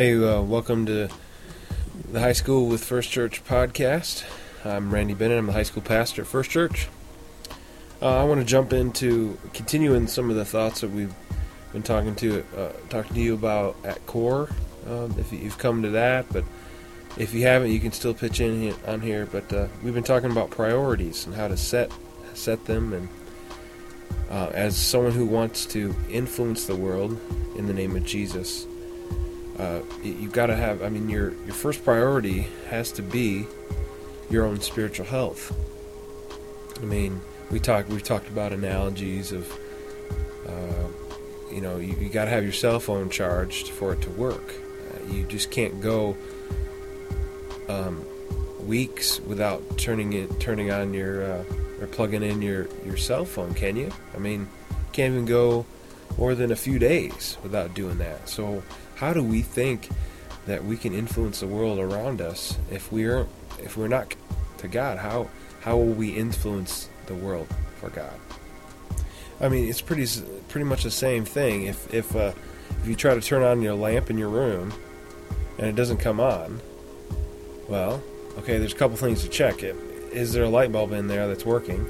Hey, uh, welcome to the High School with First Church podcast. I'm Randy Bennett. I'm the high school pastor at First Church. Uh, I want to jump into continuing some of the thoughts that we've been talking to uh, talking to you about at Core. Um, if you've come to that, but if you haven't, you can still pitch in on here. But uh, we've been talking about priorities and how to set set them. And uh, as someone who wants to influence the world in the name of Jesus, uh, you've got to have. I mean, your your first priority has to be your own spiritual health. I mean, we talked we've talked about analogies of, uh, you know, you, you got to have your cell phone charged for it to work. Uh, you just can't go um, weeks without turning it turning on your uh, or plugging in your your cell phone, can you? I mean, can't even go more than a few days without doing that. So how do we think that we can influence the world around us if we're if we're not to God? How how will we influence the world for God? I mean, it's pretty pretty much the same thing. If if uh, if you try to turn on your lamp in your room and it doesn't come on, well, okay, there's a couple things to check. Is there a light bulb in there that's working,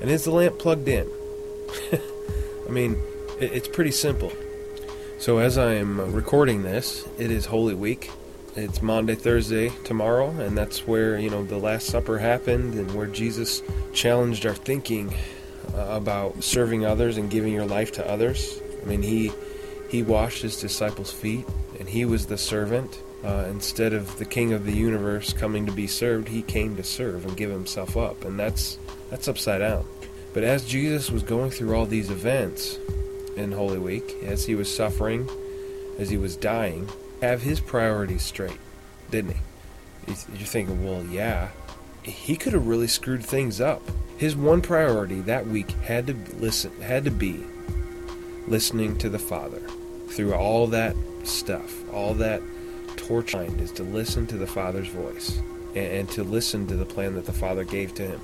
and is the lamp plugged in? I mean, it, it's pretty simple. So, as I am recording this, it is Holy Week. It's Maundy, Thursday, tomorrow, and that's where, you know, the Last Supper happened and where Jesus challenged our thinking uh, about serving others and giving your life to others. I mean, he he washed his disciples' feet, and he was the servant. Uh, instead of the king of the universe coming to be served, he came to serve and give himself up, and that's that's upside down. But as Jesus was going through all these events, in Holy Week as he was suffering, as he was dying, have his priorities straight, didn't he? You're thinking, well, yeah, he could have really screwed things up. His one priority that week had to listen, had to be listening to the Father through all that stuff, all that torture is to listen to the Father's voice and, and to listen to the plan that the Father gave to him.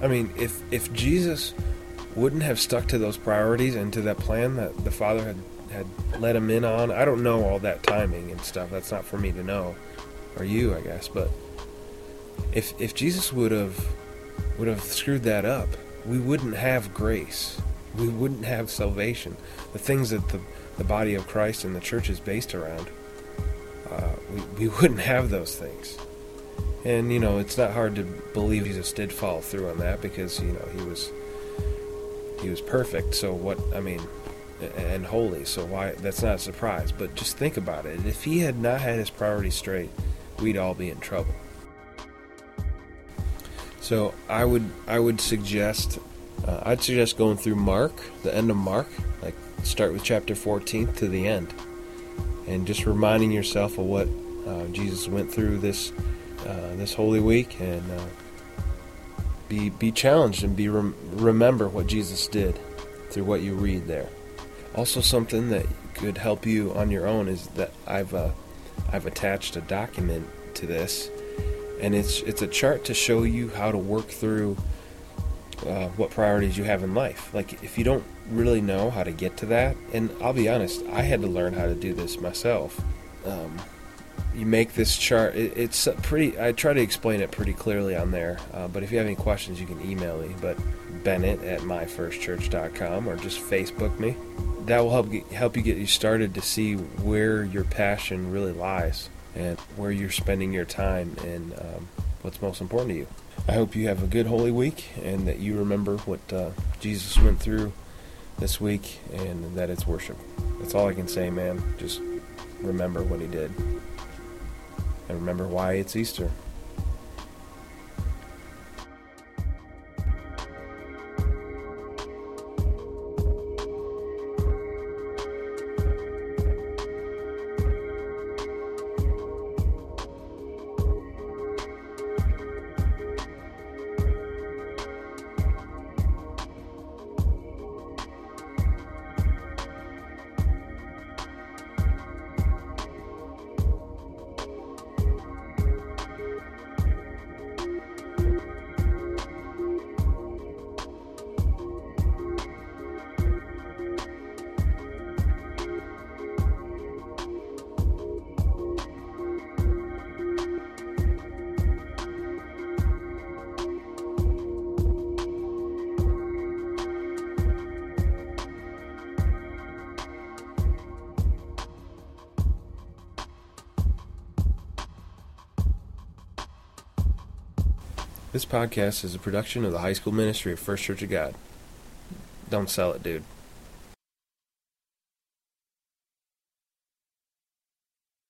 I mean, if if Jesus wouldn't have stuck to those priorities and to that plan that the father had had let him in on. I don't know all that timing and stuff. That's not for me to know, or you, I guess. But if if Jesus would have would have screwed that up, we wouldn't have grace. We wouldn't have salvation. The things that the the body of Christ and the church is based around. Uh, we, we wouldn't have those things. And, you know, it's not hard to believe Jesus did follow through on that because, you know, he was he was perfect. So what? I mean, and holy. So why? That's not a surprise. But just think about it. If he had not had his priorities straight, we'd all be in trouble. So I would I would suggest uh, I'd suggest going through Mark, the end of Mark, like start with chapter 14 to the end, and just reminding yourself of what uh, Jesus went through this uh, this Holy Week and uh, be be challenged and be rem- remember what Jesus did through what you read there. Also, something that could help you on your own is that I've uh, I've attached a document to this, and it's it's a chart to show you how to work through uh, what priorities you have in life. Like if you don't really know how to get to that, and I'll be honest, I had to learn how to do this myself. Um, you make this chart. It, it's pretty. I try to explain it pretty clearly on there. Uh, but if you have any questions, you can email me. But Bennett at myfirstchurch.com or just Facebook me. That will help get, help you get you started to see where your passion really lies and where you're spending your time and um, what's most important to you. I hope you have a good Holy Week and that you remember what uh, Jesus went through this week and that it's worship. That's all I can say, man. Just remember what he did and remember why it's Easter. This podcast is a production of the High School Ministry of First Church of God. Don't sell it, dude.